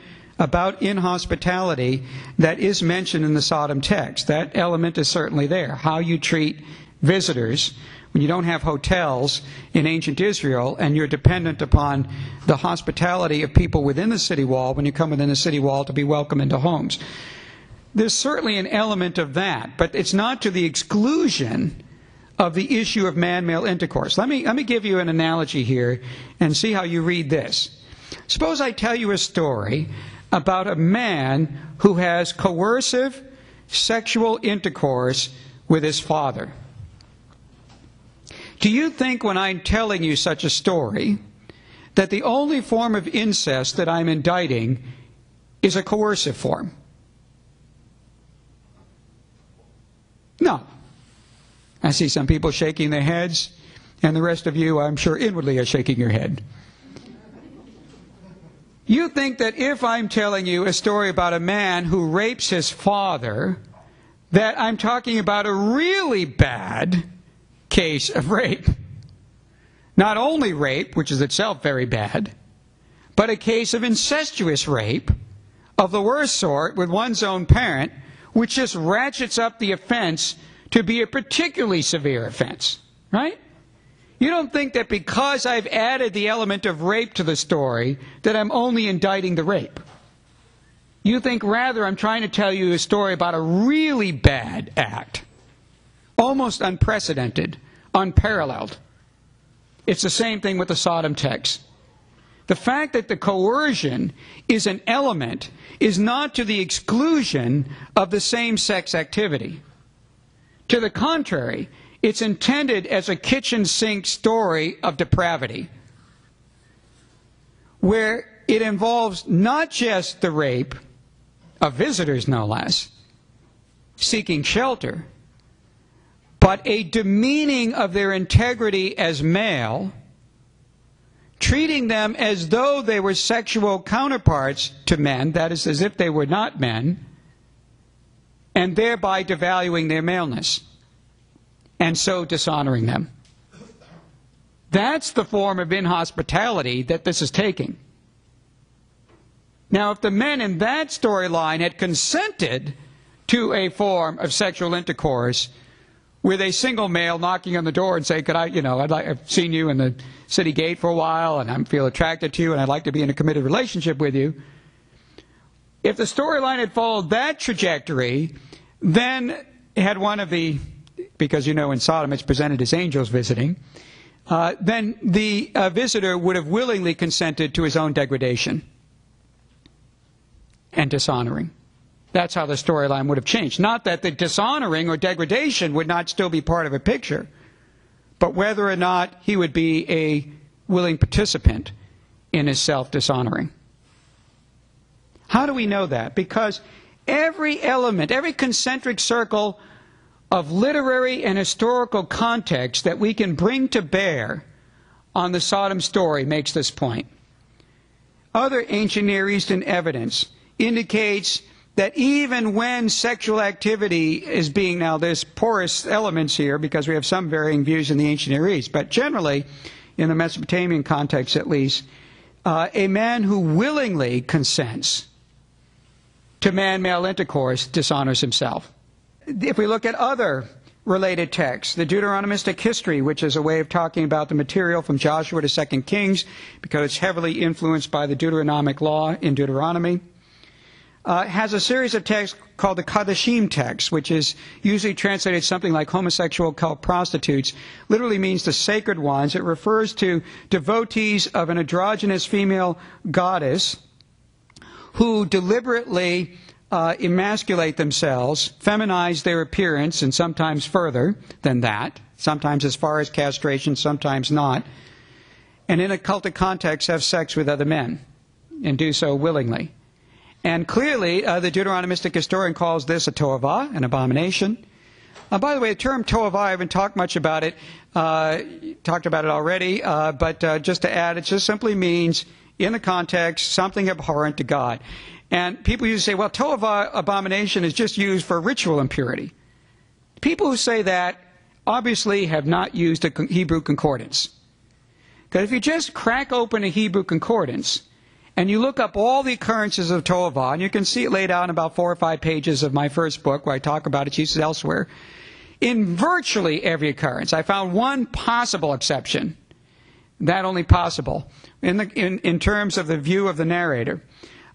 about inhospitality that is mentioned in the Sodom text. That element is certainly there. How you treat visitors when you don't have hotels in ancient Israel and you're dependent upon the hospitality of people within the city wall when you come within the city wall to be welcome into homes. There's certainly an element of that, but it's not to the exclusion of the issue of man male intercourse. Let me, let me give you an analogy here and see how you read this. Suppose I tell you a story about a man who has coercive sexual intercourse with his father. Do you think when I'm telling you such a story that the only form of incest that I'm indicting is a coercive form? No. I see some people shaking their heads, and the rest of you, I'm sure, inwardly are shaking your head. You think that if I'm telling you a story about a man who rapes his father, that I'm talking about a really bad case of rape. Not only rape, which is itself very bad, but a case of incestuous rape of the worst sort with one's own parent, which just ratchets up the offense to be a particularly severe offense. Right? You don't think that because I've added the element of rape to the story, that I'm only indicting the rape. You think rather I'm trying to tell you a story about a really bad act, almost unprecedented, unparalleled. It's the same thing with the Sodom text. The fact that the coercion is an element is not to the exclusion of the same sex activity. To the contrary, it's intended as a kitchen sink story of depravity, where it involves not just the rape of visitors, no less, seeking shelter, but a demeaning of their integrity as male, treating them as though they were sexual counterparts to men, that is, as if they were not men, and thereby devaluing their maleness and so dishonoring them. That's the form of inhospitality that this is taking. Now, if the men in that storyline had consented to a form of sexual intercourse with a single male knocking on the door and say, "Could I, you know, I'd like, I've seen you in the city gate for a while, and I feel attracted to you, and I'd like to be in a committed relationship with you." If the storyline had followed that trajectory, then had one of the because you know in Sodom it's presented as angels visiting, uh, then the uh, visitor would have willingly consented to his own degradation and dishonoring. That's how the storyline would have changed. Not that the dishonoring or degradation would not still be part of a picture, but whether or not he would be a willing participant in his self dishonoring. How do we know that? Because every element, every concentric circle of literary and historical context that we can bring to bear on the Sodom story makes this point. Other ancient Near Eastern evidence indicates that even when sexual activity is being, now there's porous elements here because we have some varying views in the ancient Near East, but generally, in the Mesopotamian context at least, uh, a man who willingly consents to man male intercourse dishonors himself. If we look at other related texts, the Deuteronomistic history, which is a way of talking about the material from Joshua to Second Kings, because it's heavily influenced by the Deuteronomic law in Deuteronomy, uh, has a series of texts called the Kadashim text, which is usually translated something like homosexual cult prostitutes, literally means the sacred ones. It refers to devotees of an androgynous female goddess who deliberately uh, emasculate themselves, feminize their appearance, and sometimes further than that, sometimes as far as castration, sometimes not, and in a cultic context have sex with other men and do so willingly. And clearly, uh, the Deuteronomistic historian calls this a toavah, an abomination. Uh, by the way, the term toavah, I haven't talked much about it, uh, talked about it already, uh, but uh, just to add, it just simply means, in the context, something abhorrent to God. And people to say, well, toavah, abomination, is just used for ritual impurity. People who say that obviously have not used a Hebrew concordance. Because if you just crack open a Hebrew concordance and you look up all the occurrences of toavah, and you can see it laid out in about four or five pages of my first book where I talk about its uses elsewhere, in virtually every occurrence, I found one possible exception. That only possible in, the, in, in terms of the view of the narrator.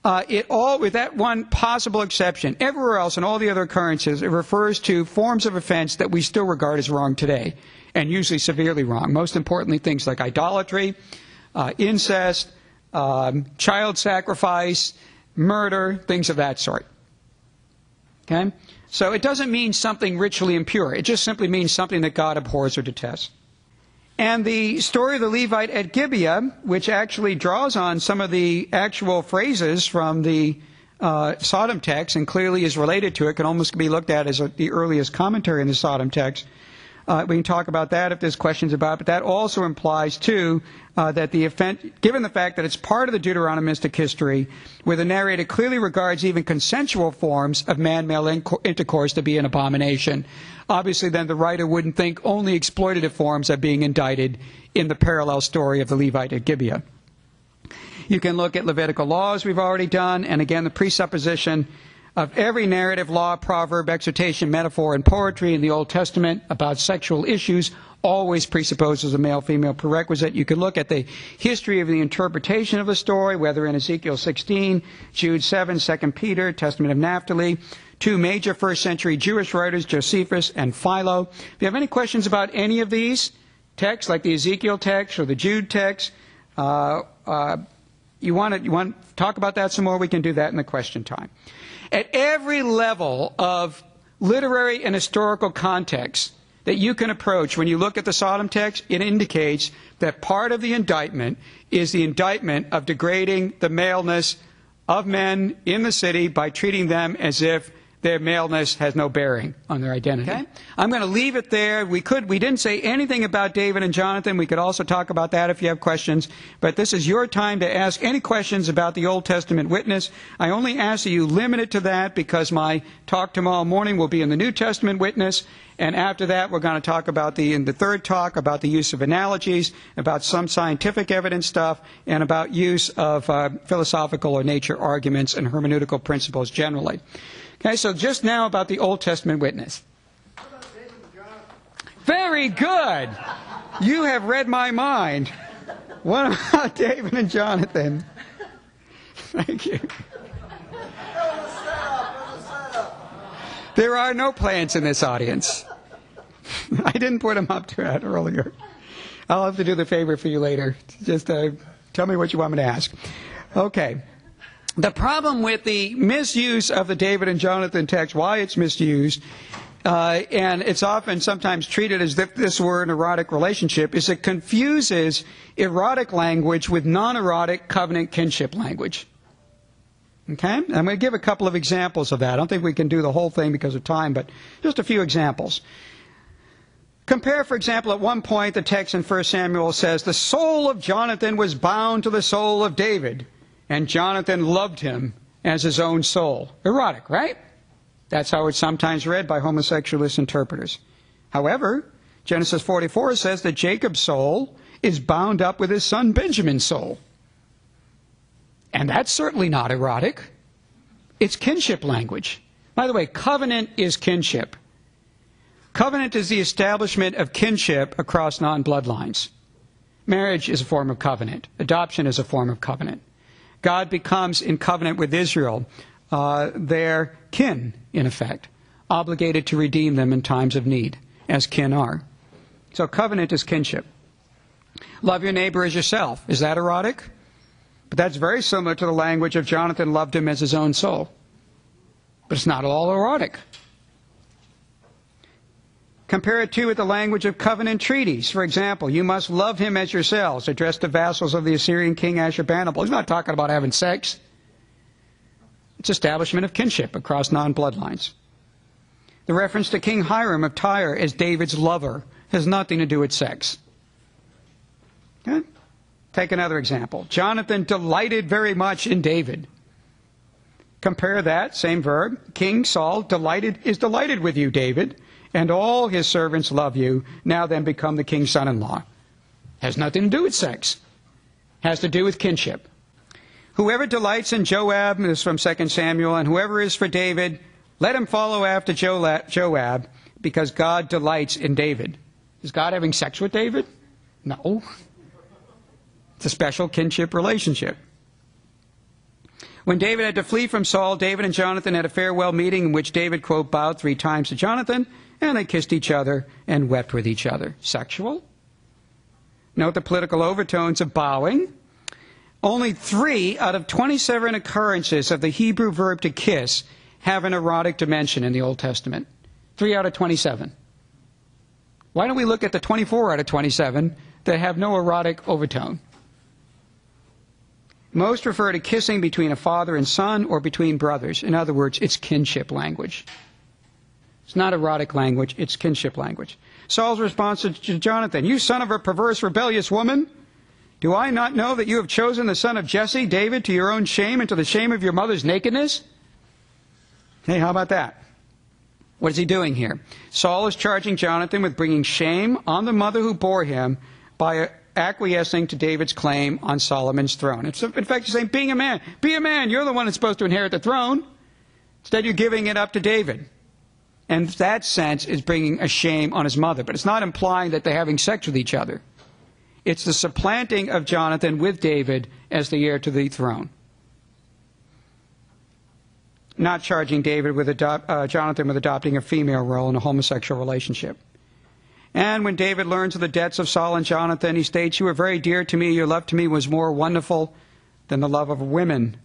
Uh, it all, with that one possible exception, everywhere else in all the other occurrences, it refers to forms of offense that we still regard as wrong today, and usually severely wrong. Most importantly, things like idolatry, uh, incest, um, child sacrifice, murder, things of that sort. Okay? So it doesn't mean something ritually impure. It just simply means something that God abhors or detests. And the story of the Levite at Gibeah, which actually draws on some of the actual phrases from the uh, Sodom text and clearly is related to it, can almost be looked at as a, the earliest commentary in the Sodom text. Uh, we can talk about that if there's questions about it, but that also implies, too, uh, that the offense, given the fact that it's part of the Deuteronomistic history, where the narrator clearly regards even consensual forms of man-male intercourse to be an abomination, obviously then the writer wouldn't think only exploitative forms are being indicted in the parallel story of the Levite at Gibeah. You can look at Levitical laws we've already done, and again the presupposition of every narrative, law, proverb, exhortation, metaphor, and poetry in the Old Testament about sexual issues always presupposes a male female prerequisite. You can look at the history of the interpretation of a story, whether in Ezekiel 16, Jude 7, 2 Peter, Testament of Naphtali, two major first century Jewish writers, Josephus and Philo. If you have any questions about any of these texts, like the Ezekiel text or the Jude text, uh, uh, you want to you want to talk about that some more? We can do that in the question time. At every level of literary and historical context that you can approach when you look at the Sodom text, it indicates that part of the indictment is the indictment of degrading the maleness of men in the city by treating them as if their maleness has no bearing on their identity. Okay? I'm going to leave it there. We could we didn't say anything about David and Jonathan. We could also talk about that if you have questions. But this is your time to ask any questions about the Old Testament witness. I only ask that you limit it to that because my talk tomorrow morning will be in the New Testament witness. And after that, we're going to talk about the, in the third talk, about the use of analogies, about some scientific evidence stuff, and about use of uh, philosophical or nature arguments and hermeneutical principles generally. Okay, so just now about the Old Testament witness. Very good. You have read my mind. What about David and Jonathan? Thank you. There are no plants in this audience. I didn't put them up to that earlier. I'll have to do the favor for you later. Just uh, tell me what you want me to ask. Okay the problem with the misuse of the David and Jonathan text, why it's misused, uh, and it's often sometimes treated as if this were an erotic relationship, is it confuses erotic language with non erotic covenant kinship language. Okay? I'm going to give a couple of examples of that. I don't think we can do the whole thing because of time, but just a few examples. Compare, for example, at one point the text in 1 Samuel says, The soul of Jonathan was bound to the soul of David and Jonathan loved him as his own soul. Erotic, right? That's how it's sometimes read by homosexualist interpreters. However, Genesis 44 says that Jacob's soul is bound up with his son Benjamin's soul. And that's certainly not erotic. It's kinship language. By the way, covenant is kinship. Covenant is the establishment of kinship across non bloodlines. Marriage is a form of covenant. Adoption is a form of covenant. God becomes in covenant with Israel, uh, their kin, in effect, obligated to redeem them in times of need, as kin are. So covenant is kinship. Love your neighbor as yourself. Is that erotic? But that's very similar to the language of Jonathan loved him as his own soul. But it's not all erotic. Compare it too with the language of covenant treaties. For example, you must love him as yourselves, addressed to vassals of the Assyrian king Ashurbanipal. He's not talking about having sex. It's establishment of kinship across non bloodlines. The reference to King Hiram of Tyre as David's lover has nothing to do with sex. Okay? Take another example. Jonathan delighted very much in David. Compare that, same verb. King Saul delighted is delighted with you, David, and all his servants love you. Now then become the king's son-in-law. Has nothing to do with sex. Has to do with kinship. Whoever delights in Joab, is from 2 Samuel, and whoever is for David, let him follow after Joab, because God delights in David. Is God having sex with David? No. It's a special kinship relationship. When David had to flee from Saul, David and Jonathan had a farewell meeting in which David, quote, bowed three times to Jonathan, and they kissed each other and wept with each other. Sexual? Note the political overtones of bowing. Only three out of 27 occurrences of the Hebrew verb to kiss have an erotic dimension in the Old Testament. Three out of 27. Why don't we look at the 24 out of 27 that have no erotic overtone? Most refer to kissing between a father and son or between brothers. In other words, it's kinship language. It's not erotic language, it's kinship language. Saul's response to Jonathan, You son of a perverse, rebellious woman, do I not know that you have chosen the son of Jesse, David, to your own shame and to the shame of your mother's nakedness? Hey, how about that? What is he doing here? Saul is charging Jonathan with bringing shame on the mother who bore him by acquiescing to David's claim on Solomon's throne. It's, in fact, he's saying, being a man, be a man. You're the one that's supposed to inherit the throne. Instead, you're giving it up to David. And that sense is bringing a shame on his mother. But it's not implying that they're having sex with each other. It's the supplanting of Jonathan with David as the heir to the throne. Not charging David with uh, Jonathan with adopting a female role in a homosexual relationship. And when David learns of the debts of Saul and Jonathan, he states, You were very dear to me. Your love to me was more wonderful than the love of women.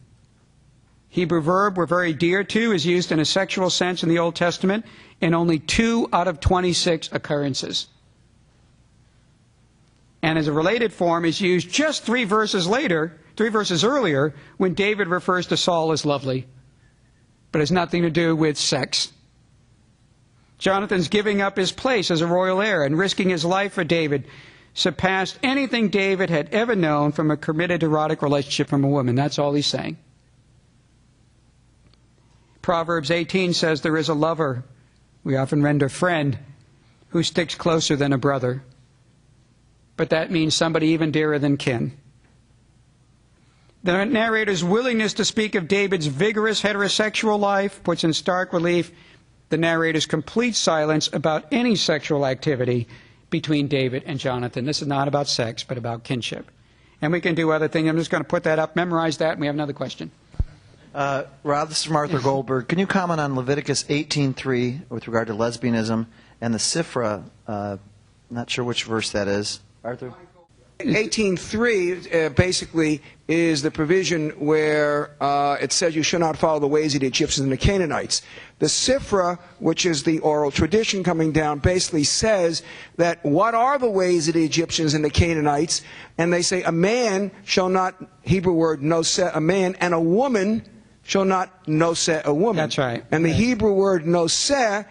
Hebrew verb we're very dear to is used in a sexual sense in the Old Testament in only two out of 26 occurrences. And as a related form is used just three verses later, three verses earlier, when David refers to Saul as lovely. But has nothing to do with sex. Jonathan's giving up his place as a royal heir and risking his life for David surpassed anything David had ever known from a committed erotic relationship from a woman. That's all he's saying. Proverbs 18 says there is a lover, we often render friend, who sticks closer than a brother. But that means somebody even dearer than kin. The narrator's willingness to speak of David's vigorous heterosexual life puts in stark relief the narrator's complete silence about any sexual activity between David and Jonathan. This is not about sex, but about kinship. And we can do other things. I'm just going to put that up, memorize that, and we have another question. Uh, Rob, this is Martha Goldberg. Can you comment on Leviticus 18.3 with regard to lesbianism and the Sifra? Uh, not sure which verse that is. Arthur? 18.3 uh, basically is the provision where uh, it says you should not follow the ways of the Egyptians and the Canaanites. The Sifra, which is the oral tradition coming down, basically says that what are the ways of the Egyptians and the Canaanites? And they say a man shall not, Hebrew word, no set a man, and a woman shall not no set a woman. That's right. And the Hebrew word no set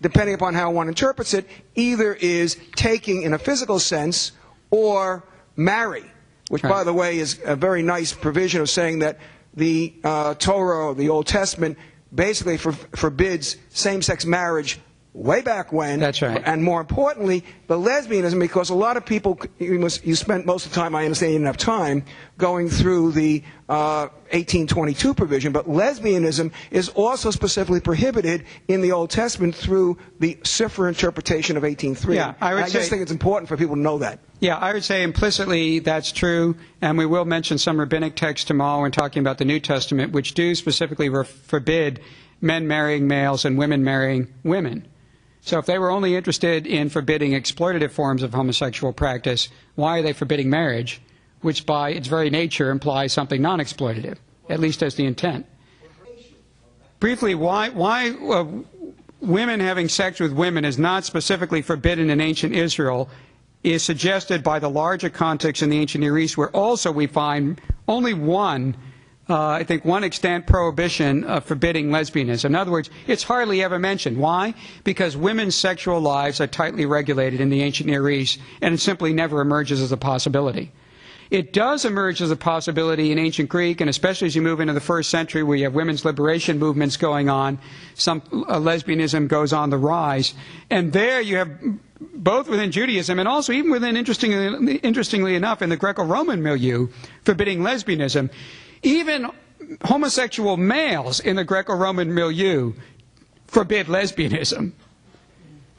depending upon how one interprets it, either is taking in a physical sense or marry, which, right. by the way, is a very nice provision of saying that the uh, Torah, the Old Testament, basically for, forbids same sex marriage way back when. That's right. And more importantly, the lesbianism, because a lot of people, you, must, you spent most of the time, I understand you didn't have time, going through the uh, 1822 provision, but lesbianism is also specifically prohibited in the Old Testament through the Sifra interpretation of 18.3. Yeah, I would I say, just think it's important for people to know that. Yeah, I would say implicitly that's true, and we will mention some rabbinic texts tomorrow when talking about the New Testament, which do specifically forbid men marrying males and women marrying women. So if they were only interested in forbidding exploitative forms of homosexual practice, why are they forbidding marriage, which by its very nature implies something non exploitative, at least as the intent? Briefly, why, why uh, women having sex with women is not specifically forbidden in ancient Israel is suggested by the larger context in the ancient Near East, where also we find only one uh, I think, one extent, prohibition of forbidding lesbianism. In other words, it's hardly ever mentioned. Why? Because women's sexual lives are tightly regulated in the ancient Near East, and it simply never emerges as a possibility. It does emerge as a possibility in ancient Greek, and especially as you move into the first century where you have women's liberation movements going on, some uh, lesbianism goes on the rise. And there you have both within Judaism and also even within, interestingly, interestingly enough, in the Greco-Roman milieu, forbidding lesbianism. Even homosexual males in the Greco-Roman milieu forbid lesbianism.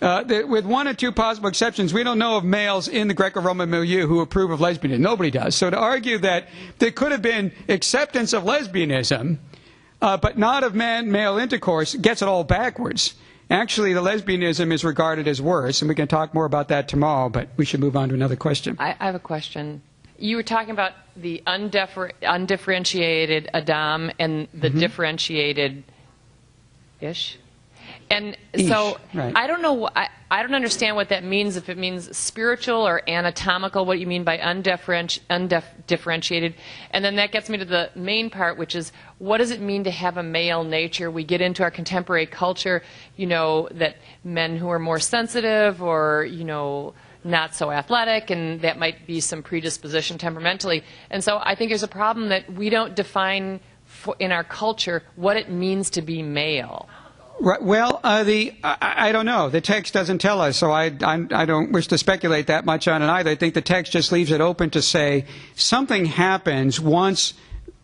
Uh, the, with one or two possible exceptions, we don't know of males in the Greco-Roman milieu who approve of lesbianism. Nobody does. So to argue that there could have been acceptance of lesbianism, uh, but not of man-male intercourse, gets it all backwards. Actually, the lesbianism is regarded as worse, and we can talk more about that tomorrow. But we should move on to another question. I, I have a question. You were talking about the undiffer- undifferentiated Adam and the Mm-hmm. differentiated ish. And Ish, so right. I don't know. I, I don't understand what that means. If it means spiritual or anatomical, what you mean by undifferenti- undifferentiated, and then that gets me to the main part, which is what does it mean to have a male nature? We get into our contemporary culture, you know, that men who are more sensitive or you know not so athletic, and that might be some predisposition temperamentally. And so I think there's a problem that we don't define in our culture what it means to be male. Right, well, uh, the I, I don't know. The text doesn't tell us, so I, I I don't wish to speculate that much on it either. I think the text just leaves it open to say something happens once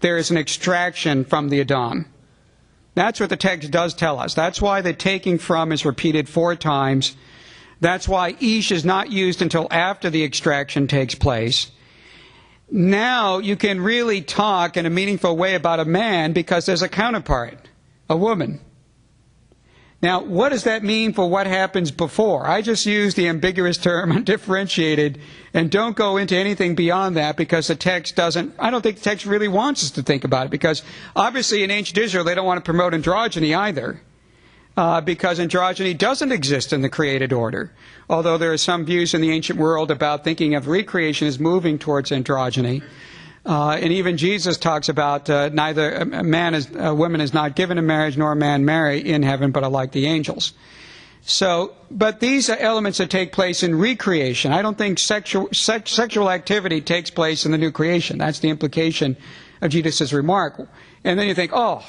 there is an extraction from the Adam. That's what the text does tell us. That's why the taking from is repeated four times. That's why ish is not used until after the extraction takes place. Now you can really talk in a meaningful way about a man because there's a counterpart, a woman. Now, what does that mean for what happens before? I just use the ambiguous term undifferentiated and don't go into anything beyond that because the text doesn't, I don't think the text really wants us to think about it because obviously in ancient Israel they don't want to promote androgyny either. Uh, because androgyny doesn't exist in the created order. Although there are some views in the ancient world about thinking of recreation as moving towards androgyny. Uh, and even Jesus talks about uh, neither a man is a woman is not given in marriage nor a man marry in heaven, but are like the angels. So, but these are elements that take place in recreation. I don't think sexual sex, sexual activity takes place in the new creation. That's the implication of Jesus' remark. And then you think, oh,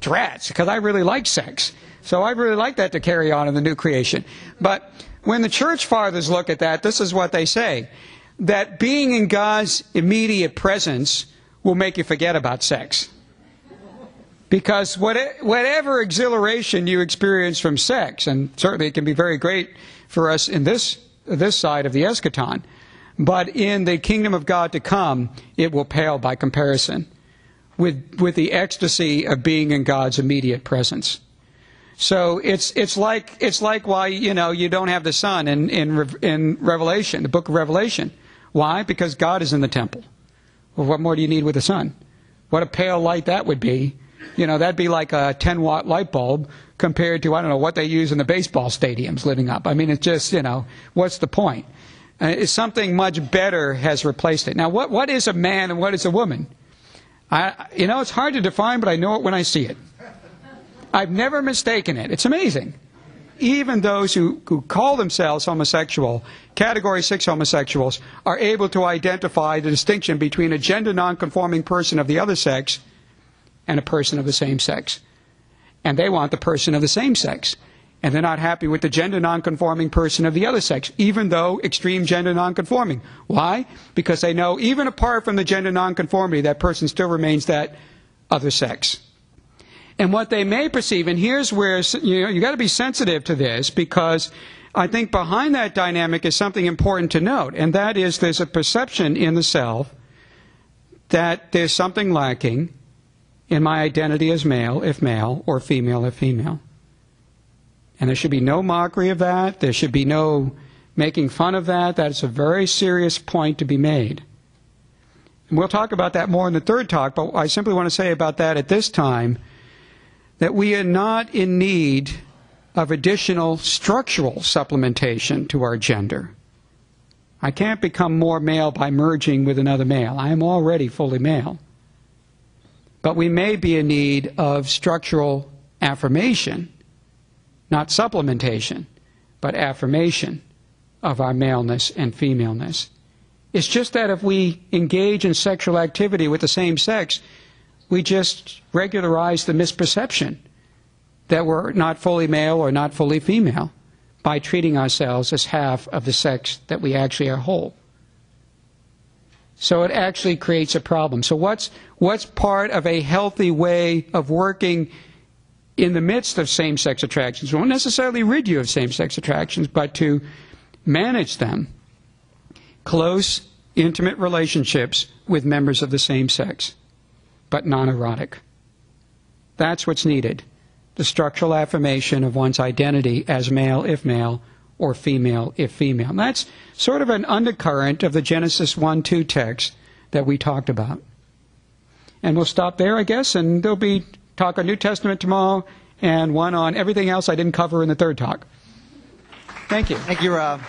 drats, because I really like sex. So I really like that to carry on in the new creation. But when the church fathers look at that, this is what they say that being in God's immediate presence will make you forget about sex. Because what- whatever exhilaration you experience from sex, and certainly it can be very great for us in this, this side of the eschaton, but in the kingdom of God to come, it will pale by comparison with, with the ecstasy of being in God's immediate presence. So it's it's like it's like why you know you don't have the sun in in in Revelation, the book of Revelation. Why? Because God is in the temple. Well, what more do you need with the sun? What a pale light that would be. You know, that'd be like a 10 watt light bulb compared to I don't know what they use in the baseball stadiums living up. I mean, it's just you know what's the point? Uh, it's something much better has replaced it. Now, what what is a man and what is a woman? I you know it's hard to define, but I know it when I see it. I've never mistaken it. It's amazing. Even those who, who call themselves homosexual, category 6 homosexuals, are able to identify the distinction between a gender nonconforming person of the other sex and a person of the same sex. And they want the person of the same sex. And they're not happy with the gender nonconforming person of the other sex, even though extreme gender nonconforming. Why? Because they know even apart from the gender nonconformity, that person still remains that other sex and what they may perceive. And here's where you know you got to be sensitive to this because I think behind that dynamic is something important to note, and that is there's a perception in the self that there's something lacking in my identity as male, if male, or female, if female. And there should be no mockery of that. There should be no making fun of that. That's a very serious point to be made. And we'll talk about that more in the third talk, but I simply want to say about that at this time that we are not in need of additional structural supplementation to our gender. I can't become more male by merging with another male. I am already fully male. But we may be in need of structural affirmation, not supplementation, but affirmation of our maleness and femaleness. It's just that if we engage in sexual activity with the same sex, we just regularize the misperception that we're not fully male or not fully female by treating ourselves as half of the sex that we actually are whole. So it actually creates a problem. So what's what's part of a healthy way of working in the midst of same-sex attractions? Won't necessarily rid you of same-sex attractions, but to manage them. Close, intimate relationships with members of the same sex, but non-erotic. That's what's needed. The structural affirmation of one's identity as male if male or female if female. And that's sort of an undercurrent of the Genesis 1 2 text that we talked about. And we'll stop there, I guess, and there'll be talk on New Testament tomorrow and one on everything else I didn't cover in the third talk. Thank you. Thank you, Rob.